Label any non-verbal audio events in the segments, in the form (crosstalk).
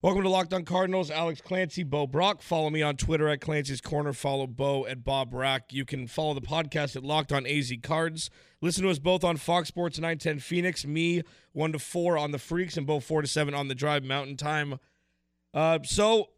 Welcome to Locked On Cardinals. Alex Clancy, Bo Brock. Follow me on Twitter at Clancy's Corner. Follow Bo at Bob Rack. You can follow the podcast at Locked On AZ Cards. Listen to us both on Fox Sports 910 Phoenix. Me, 1 to 4 on the Freaks, and Bo 4 to 7 on the Drive Mountain Time. Uh, so,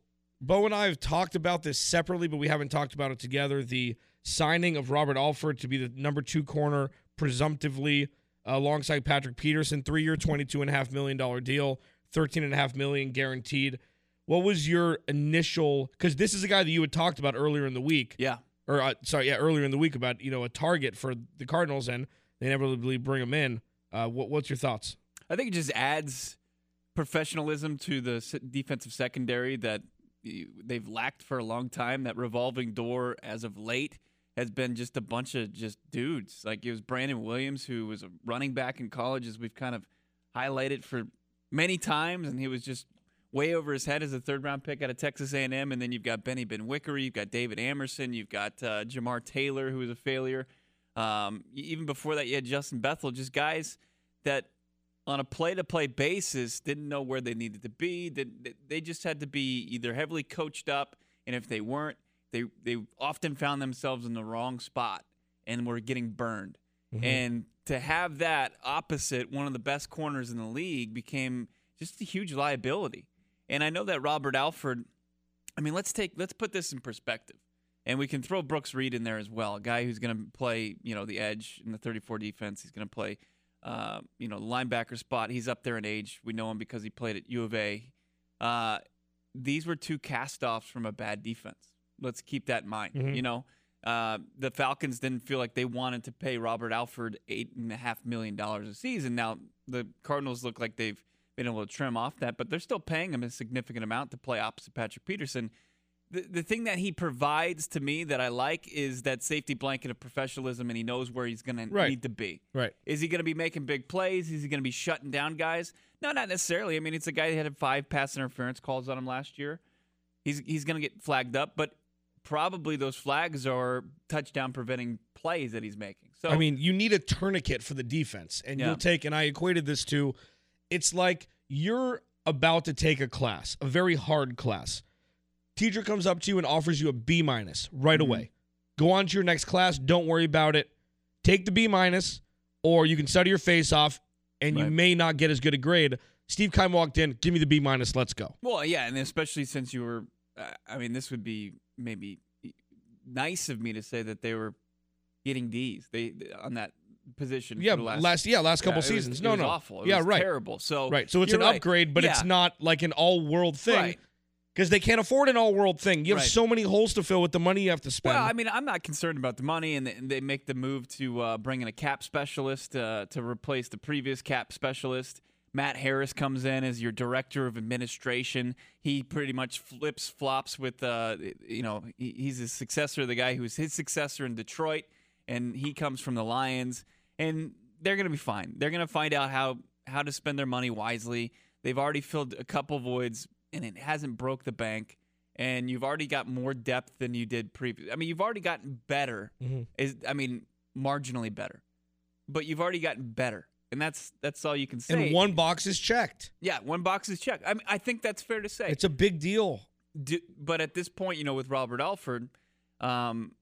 Bo and I have talked about this separately, but we haven't talked about it together. The signing of Robert Alford to be the number two corner, presumptively, alongside Patrick Peterson, three year, $22.5 million deal. Thirteen and a half million guaranteed. What was your initial? Because this is a guy that you had talked about earlier in the week. Yeah. Or uh, sorry, yeah, earlier in the week about you know a target for the Cardinals, and they really bring him in. Uh, what, what's your thoughts? I think it just adds professionalism to the defensive secondary that they've lacked for a long time. That revolving door, as of late, has been just a bunch of just dudes. Like it was Brandon Williams, who was a running back in college, as we've kind of highlighted for many times, and he was just way over his head as a third round pick out of Texas A&M. And then you've got Benny Benwikere, you've got David Amerson, you've got uh, Jamar Taylor, who was a failure. Um, even before that, you had Justin Bethel, just guys that on a play to play basis didn't know where they needed to be. They just had to be either heavily coached up, and if they weren't, they, they often found themselves in the wrong spot and were getting burned. Mm-hmm. And to have that opposite one of the best corners in the league became just a huge liability. And I know that Robert Alford, I mean, let's take let's put this in perspective. And we can throw Brooks Reed in there as well, a guy who's going to play, you know, the edge in the 34 defense. He's going to play, uh, you know, linebacker spot. He's up there in age. We know him because he played at U of A. Uh, these were two cast-offs from a bad defense. Let's keep that in mind. Mm-hmm. You know, uh, the Falcons didn't feel like they wanted to pay Robert Alford eight and a half million dollars a season. Now the Cardinals look like they've been able to trim off that, but they're still paying him a significant amount to play opposite Patrick Peterson. The, the thing that he provides to me that I like is that safety blanket of professionalism, and he knows where he's going right. to need to be. Right? Is he going to be making big plays? Is he going to be shutting down guys? No, not necessarily. I mean, it's a guy that had five pass interference calls on him last year. He's he's going to get flagged up, but probably those flags are touchdown preventing plays that he's making. So I mean, you need a tourniquet for the defense, and yeah. you'll take. And I equated this to, it's like you're about to take a class, a very hard class. Teacher comes up to you and offers you a B minus right mm-hmm. away. Go on to your next class. Don't worry about it. Take the B minus, or you can study your face off, and right. you may not get as good a grade. Steve Keim walked in. Give me the B minus. Let's go. Well, yeah, and especially since you were, uh, I mean, this would be maybe nice of me to say that they were getting D's. They on that position. Yeah, last, last, yeah last couple yeah, seasons. Was, no, no, awful. It yeah, was right. Terrible. So right. So it's an right. upgrade, but yeah. it's not like an all world thing. Right because they can't afford an all world thing. You have right. so many holes to fill with the money you have to spend. Well, I mean, I'm not concerned about the money, and they make the move to uh, bring in a cap specialist uh, to replace the previous cap specialist. Matt Harris comes in as your director of administration. He pretty much flips flops with, uh, you know, he's a successor, the guy who was his successor in Detroit, and he comes from the Lions, and they're going to be fine. They're going to find out how how to spend their money wisely. They've already filled a couple voids, and it hasn't broke the bank. And you've already got more depth than you did previous. I mean, you've already gotten better. Mm-hmm. Is I mean, marginally better, but you've already gotten better and that's that's all you can say. And one box is checked. Yeah, one box is checked. I mean, I think that's fair to say. It's a big deal. Do, but at this point, you know, with Robert Alford, um,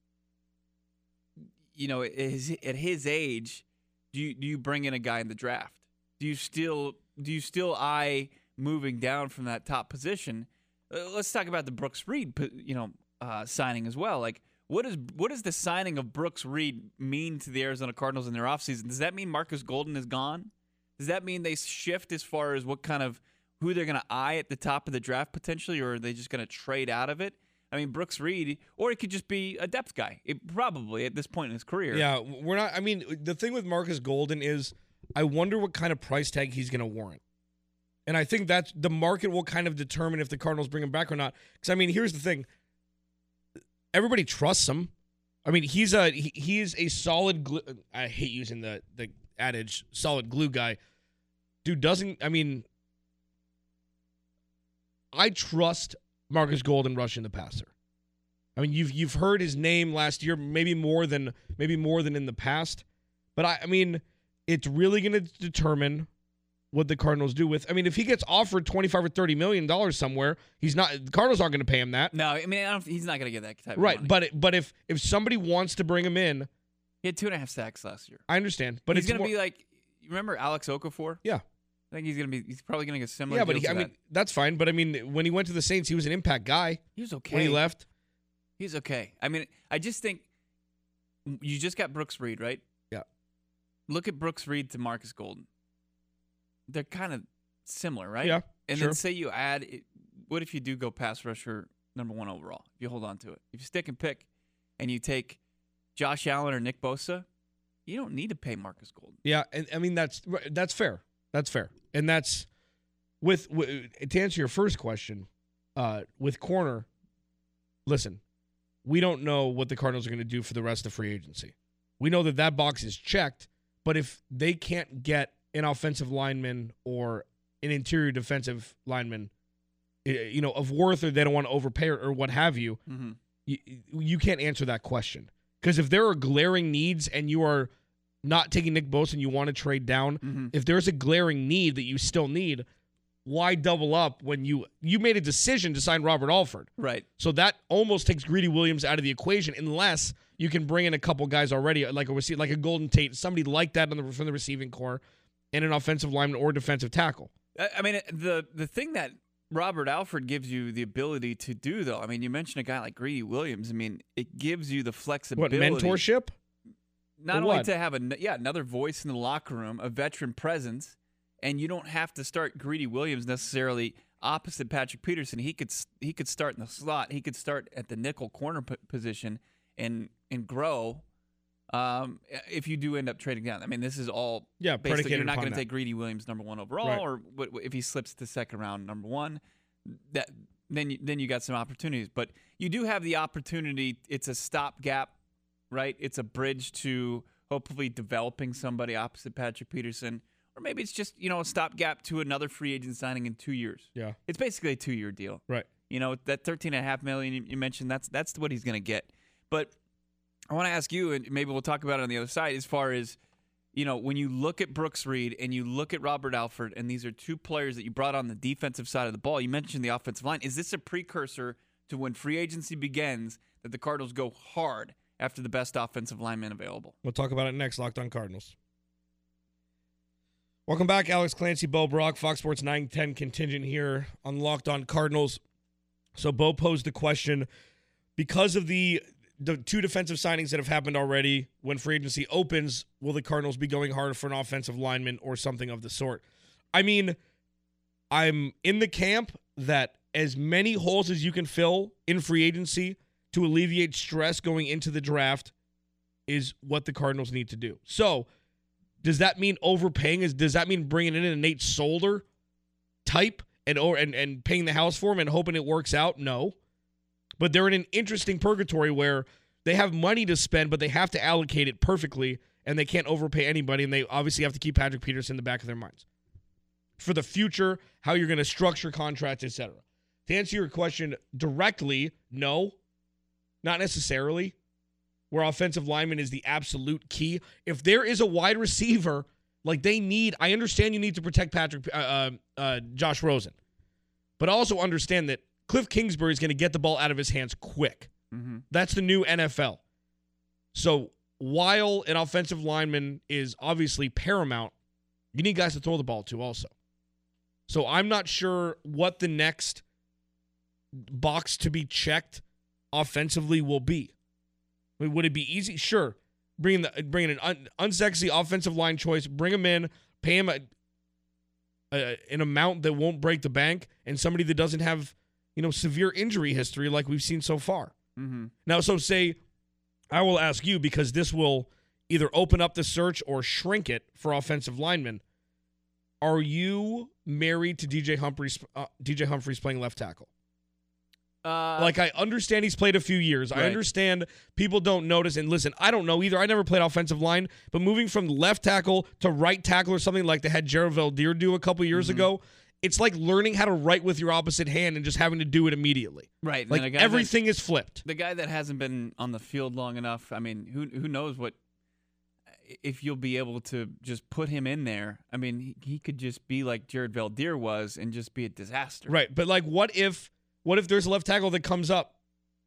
you know, at his, at his age, do you do you bring in a guy in the draft? Do you still do you still eye moving down from that top position? Uh, let's talk about the Brooks Reed, you know, uh, signing as well. Like, what is what does the signing of Brooks Reed mean to the Arizona Cardinals in their offseason? Does that mean Marcus Golden is gone? Does that mean they shift as far as what kind of who they're going to eye at the top of the draft potentially, or are they just going to trade out of it? I mean, Brooks Reed, or it could just be a depth guy. It probably at this point in his career. Yeah, we're not. I mean, the thing with Marcus Golden is, I wonder what kind of price tag he's going to warrant. And I think that the market will kind of determine if the Cardinals bring him back or not. Because I mean, here's the thing: everybody trusts him. I mean, he's a he, he's a solid glue. I hate using the the adage solid glue guy. Dude doesn't. I mean, I trust Marcus Golden rushing the passer. I mean, you've you've heard his name last year, maybe more than maybe more than in the past. But I, I mean, it's really going to determine what the Cardinals do with. I mean, if he gets offered twenty five or thirty million dollars somewhere, he's not. The Cardinals aren't going to pay him that, No, I mean I don't, he's not going to get that type of right? money. But it, but if if somebody wants to bring him in, he had two and a half sacks last year. I understand. But he's going to be like, you remember Alex Okafor? Yeah. I think he's going to be. He's probably going to get similar. yeah, but he, I mean that's fine. But I mean, when he went to the Saints, he was an impact guy he was okay. when he left. He's okay. I mean, I just think you just got Brooks Reed, right? Yeah. Look at Brooks Reed to Marcus Golden. They're kind of similar, right? Yeah, And sure. then say you add, it, what if you do go pass rusher number one overall? If you hold on to it, if you stick and pick, and you take Josh Allen or Nick Bosa, you don't need to pay Marcus Golden. Yeah, and I mean that's that's fair. That's fair, and that's with, with to answer your first question. Uh, with corner, listen, we don't know what the Cardinals are going to do for the rest of free agency. We know that that box is checked, but if they can't get an offensive lineman or an interior defensive lineman, you know, of worth, or they don't want to overpay or, or what have you, Mm-hmm. you, you can't answer that question because if there are glaring needs and you are not taking Nick Bosa and you want to trade down, Mm-hmm. if there's a glaring need that you still need, why double up when you you made a decision to sign Robert Alford? Right. So that almost takes Greedy Williams out of the equation unless you can bring in a couple guys already like a rece- like a Golden Tate, somebody like that on the, from the receiving core, and an offensive lineman or defensive tackle. I mean, the the thing that Robert Alford gives you the ability to do, though. I mean, you mentioned a guy like Greedy Williams. I mean, it gives you the flexibility. What mentorship? Not only to have a yeah another voice in the locker room, a veteran presence, and you don't have to start Greedy Williams necessarily opposite Patrick Peterson. He could he could start in the slot. He could start at the nickel corner p- position and and grow. Um, if you do end up trading down, I mean, this is all Yeah, basically you're not going to take Greedy Williams number one overall, Right. or if he slips to second round number one, that then you, then you got some opportunities. But you do have the opportunity. It's a stopgap, right? It's a bridge to hopefully developing somebody opposite Patrick Peterson, or maybe it's just you know a stopgap to another free agent signing in two years. Yeah, It's basically a two year deal. right. You know, that thirteen and a half million you- you mentioned, that's that's what he's going to get. But I want to ask you, and maybe we'll talk about it on the other side, as far as you know, when you look at Brooks Reed and you look at Robert Alford, and these are two players that you brought on the defensive side of the ball. You mentioned the offensive line. Is this a precursor to when free agency begins that the Cardinals go hard after the best offensive lineman available? We'll talk about it next. Locked on Cardinals. Welcome back, Alex Clancy, Bo Brock, Fox Sports 910 contingent here on Locked on Cardinals. So Bo posed the question because of the the two defensive signings that have happened already. When free agency opens, will the Cardinals be going hard for an offensive lineman or something of the sort? I mean, I'm in the camp that as many holes as you can fill in free agency to alleviate stress going into the draft is what the Cardinals need to do. So, does that mean overpaying? Is does that mean bringing in a Nate Solder type and or and, and paying the house for him and hoping it works out? No, but they're in an interesting purgatory where they have money to spend, but they have to allocate it perfectly, and they can't overpay anybody, and they obviously have to keep Patrick Peterson in the back of their minds for the future, how you're going to structure contracts, etc. To answer your question directly, no, not necessarily where offensive lineman is the absolute key. If there is a wide receiver, like they need, I understand you need to protect Patrick, uh, uh, uh, Josh Rosen, but also understand that Cliff Kingsbury is going to get the ball out of his hands quick. Mm-hmm. That's the new NFL. So while an offensive lineman is obviously paramount, you need guys to throw the ball to also. So I'm not sure what the next box to be checked offensively will be. I mean, would it be easy? Sure. Bring the bring an un, unsexy offensive line choice. Bring him in. Pay him a, a, an amount that won't break the bank, and somebody that doesn't have you know severe injury history like we've seen so far. Mm-hmm. Now, so say I will ask you because this will either open up the search or shrink it for offensive linemen. Are you married to DJ Humphries? Uh, DJ Humphries playing left tackle. Uh, Like I understand he's played a few years. I understand people don't notice. And listen, I don't know either. I never played offensive line, but moving from left tackle to right tackle or something like they had Gerald Veldheer do a couple years Mhm. ago, it's like learning how to write with your opposite hand and just having to do it immediately. right. Like guy that- everything is flipped. the guy that hasn't been on the field long enough. I mean, who who knows what if you'll be able to just put him in there. I mean, he, he could just be like Jared Veldheer was and just be a disaster. Right. But like what if what if there's a left tackle that comes up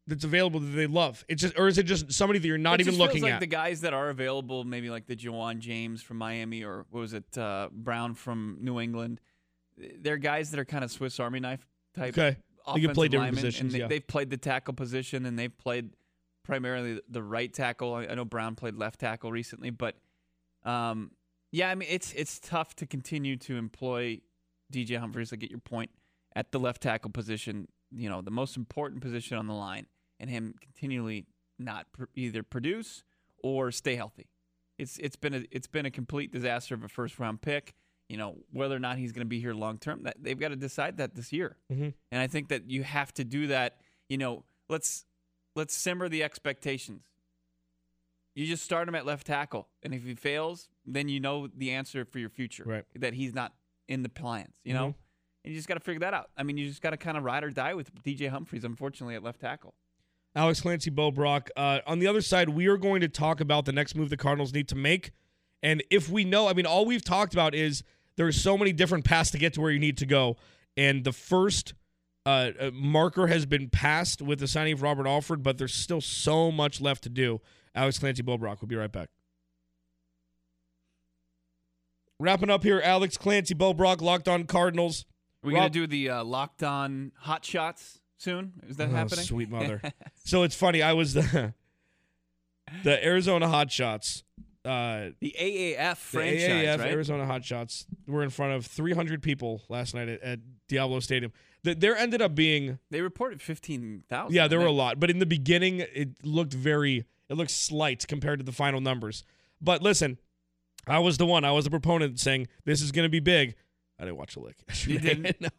that's available that they love? It's just or is it just somebody that you're not even looking like at? the guys that are available, maybe like the Ja'Wuan James from Miami or what was it, uh, Brown from New England. They're guys that are kind of Swiss Army knife type. okay. They can play different positions. And they, yeah. They've played the tackle position and they've played primarily the right tackle. I I know Brown played left tackle recently, but um, yeah, I mean it's it's tough to continue to employ DJ Humphries. I get your point at the left tackle position. You know, the most important position on the line, and him continually not pr- either produce or stay healthy. It's it's been a it's been a complete disaster of a first round pick. You know whether or not he's going to be here long term. That they've got to decide that this year. Mhm. And I think that you have to do that. You know, let's let's simmer the expectations. You just start him at left tackle, and if he fails, then you know the answer for your future. Right. That he's not in the plans. You know, Mhm. and you just got to figure that out. I mean, you just got to kind of ride or die with DJ Humphries. Unfortunately, at left tackle. Alex Clancy, Bo Brock. Uh, on the other side, we are going to talk about the next move the Cardinals need to make. And if we know, I mean, all we've talked about is there's so many different paths to get to where you need to go. And the first uh, uh, marker has been passed with the signing of Robert Alford, but there's still so much left to do. Alex Clancy, Bo Brock. We'll be right back. Wrapping up here, Alex Clancy, Bo Brock, Locked On Cardinals. Are we gonna do the uh, locked on hot shots soon? Is that Oh, happening? Sweet mother. (laughs) so it's funny. I was the (laughs) the Arizona Hotshots. Uh, the AAF the franchise, AAF right? Arizona Hotshots were in front of 300 people last night at, at Diablo Stadium. Th- There ended up being They reported fifteen thousand. yeah, there were a lot, but in the beginning it looked very it looked slight compared to the final numbers. But listen, I was the one. I was the proponent saying this is going to be big. I didn't watch a lick. (laughs) You didn't? (laughs) no.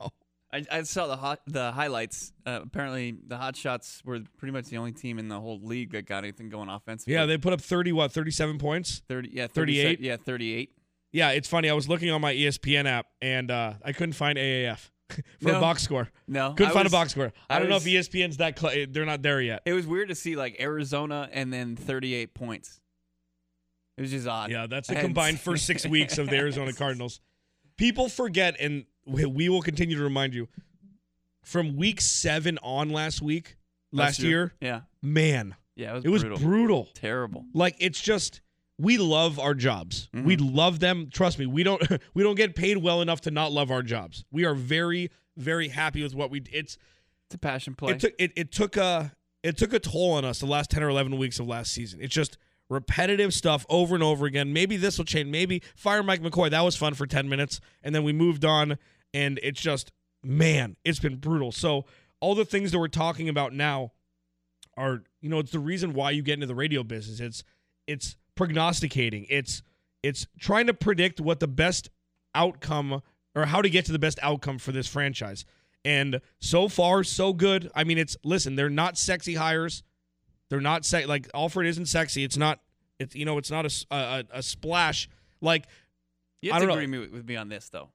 I, I saw the hot the highlights. Uh, apparently, the Hot Shots were pretty much the only team in the whole league that got anything going offensively. Yeah, they put up 30 what 37 points. thirty. Yeah, 38? Yeah, thirty-eight. Yeah, it's funny. I was looking on my ESPN app and uh, I couldn't find AAF (laughs) for a box score. No, Couldn't I find was- a box score. I, I don't was- know if ESPN's that cl- they're not there yet. It was weird to see like Arizona and then thirty-eight points. It was just odd. Yeah, that's the combined first six (laughs) weeks of the Arizona Cardinals. People forget, and we we will continue to remind you. From week seven on last week, last year, Yeah, man, yeah, it was it was brutal. brutal. terrible. Like it's just we love our jobs. Mhm. We love them. Trust me, we don't (laughs) we don't get paid well enough to not love our jobs. We are very very happy with what we. It's It's a passion play. it took it, it took a it took a toll on us the last 10 or 11 weeks of last season it's just repetitive stuff over and over again. Maybe this will change. Maybe fire mike mccoy. That was fun for 10 minutes and then we moved on and it's just man it's been brutal. So all the things that we're talking about now are you know it's the reason why you get into the radio business. It's it's prognosticating. It's it's trying to predict what the best outcome or how to get to the best outcome for this franchise. And so far, so good. I mean, it's listen, they're not sexy hires. They're not se- like Alford isn't sexy. It's not. It's you know, it's not a a splash. Like you I have to don't agree me- with me on this though.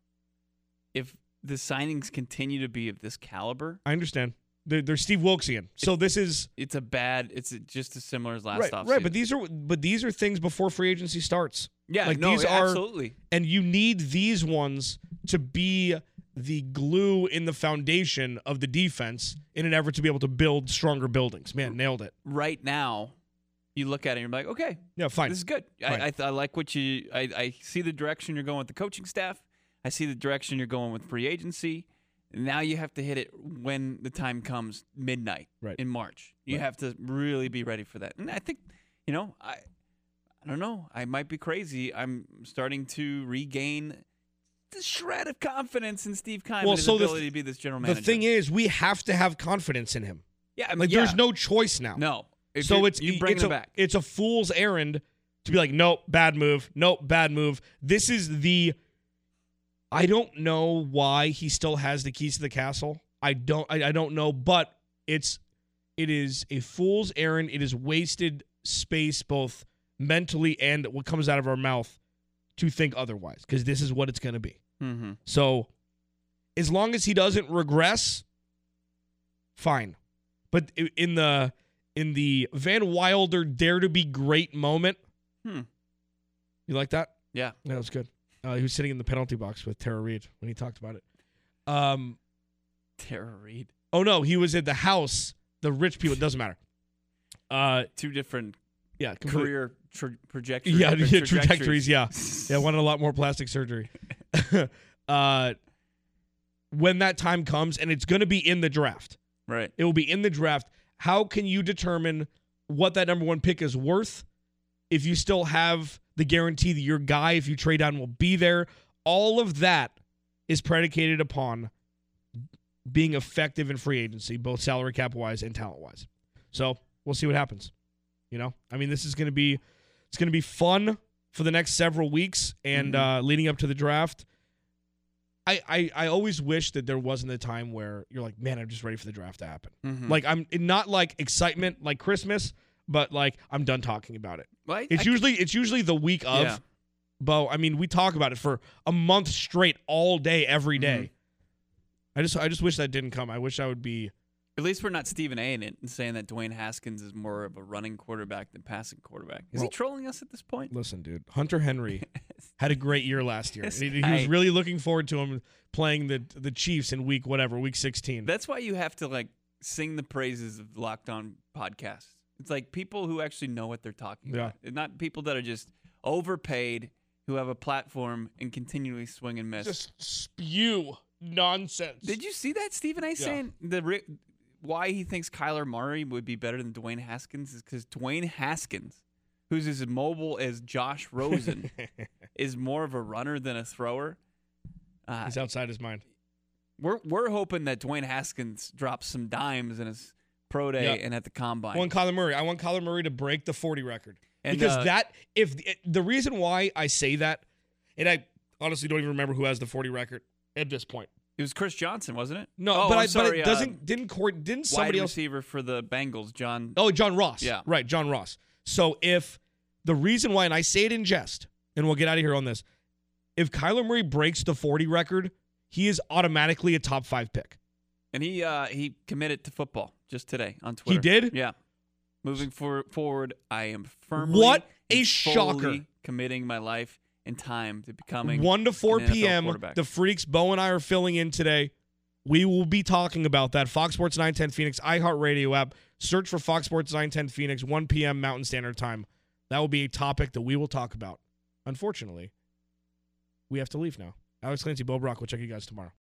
If the signings continue to be of this caliber, I understand. They're, they're Steve Wilksian. So this is it's a bad. It's just as similar as last right, offseason. right. But these are but these are things before free agency starts, yeah, like, no, these are- absolutely. and you need these ones to be the glue in the foundation of the defense in an effort to be able to build stronger buildings. Man, nailed it. Right now, you look at it and you're like, okay, Yeah, fine. this is good. I, I, I like what you. I, I see the direction you're going with the coaching staff. I see the direction you're going with free agency. Now you have to hit it when the time comes, midnight Right. in March. You Right. have to really be ready for that. And I think, you know, I, I don't know. I might be crazy. I'm starting to regain shred of confidence in Steve Keim Well, and his so the ability th- to be this general manager. The thing is, we have to have confidence in him. yeah, I mean, Like yeah. there's no choice now. no. If so it's you bring it's it a, back. It's a fool's errand to be like, nope, bad move. Nope, bad move. This is the. I don't know why he still has the keys to the castle. I don't. I, I don't know, but it's it is a fool's errand. It is wasted space, both mentally and what comes out of our mouth, to think otherwise. Because this is what it's going to be. mm-hmm. So, as long as he doesn't regress, fine. But in the in the Van Wilder dare to be great moment, Hmm. You like that? Yeah. That was good. Uh, he was sitting in the penalty box with Tara Reid when he talked about it. Um, Tara Reid. oh no, he was at the house. The rich people. It doesn't matter. Uh, Two different yeah, complete- career tra- trajectories. Yeah, yeah, trajectories. (laughs) Yeah, yeah. Wanted a lot more plastic surgery. (laughs) uh, when that time comes, and it's going to be in the draft. Right. It will be in the draft. How can you determine what that number one pick is worth if you still have the guarantee that your guy, if you trade down, will be there? All of that is predicated upon being effective in free agency, both salary cap wise and talent wise. So we'll see what happens. You know, I mean, this is going to be it's going to be fun for the next several weeks and Mhm. uh, leading up to the draft. I, I I always wish that there wasn't a time where you're like, man, I'm just ready for the draft to happen. Mhm. Like I'm not like excitement like Christmas, but like I'm done talking about it. Well, I- It's I- usually it's usually the week of. Yeah. Bo, I mean, we talk about it for a month straight, all day, every day. I just I just wish that didn't come. I wish I would be. At least we're not Stephen A. in it and saying that Dwayne Haskins is more of a running quarterback than passing quarterback. Is he trolling us at this point? Listen, dude, Hunter Henry (laughs) had a great year last year. He, he was really looking forward to him playing the the Chiefs in week whatever, week 16. That's why you have to like sing the praises of Locked On podcasts. It's like people who actually know what they're talking Yeah. about, not people that are just overpaid who have a platform and continually swing and miss. just spew nonsense. Did you see that Stephen A. saying the why he thinks Kyler Murray would be better than Dwayne Haskins is because Dwayne Haskins, who's as mobile as Josh (laughs) Rosen, is more of a runner than a thrower. Uh, He's outside his mind. we're we're hoping that Dwayne Haskins drops some dimes in his pro day Yeah. and at the combine. I want Kyler Murray. I want Kyler Murray to break the 40 record. And, because uh, that if the reason why I say that, and I honestly don't even remember who has the 40 record at this point. It was Chris Johnson, wasn't it? No, oh, but I sorry, but it uh, doesn't didn't court didn't wide somebody else receiver for the Bengals, John. Oh, John Ross. Yeah. Right, John Ross. So if the reason why, and I say it in jest, and we'll get out of here on this, if Kyler Murray breaks the 40 record, he is automatically a top five pick. And he uh, he committed to football just today on Twitter. He did? Yeah. Moving for, forward, I am firmly What a shocker. committing my life and time to becoming 1 to 4 an NFL p.m. The Freaks, Bo and I are filling in today. We will be talking about that. Fox Sports 910 Phoenix, iHeartRadio app. Search for Fox Sports 910 Phoenix, 1 p.m. Mountain Standard Time. That will be a topic that we will talk about. Unfortunately, we have to leave now. Alex Clancy, Bo Brock. We'll check you guys tomorrow.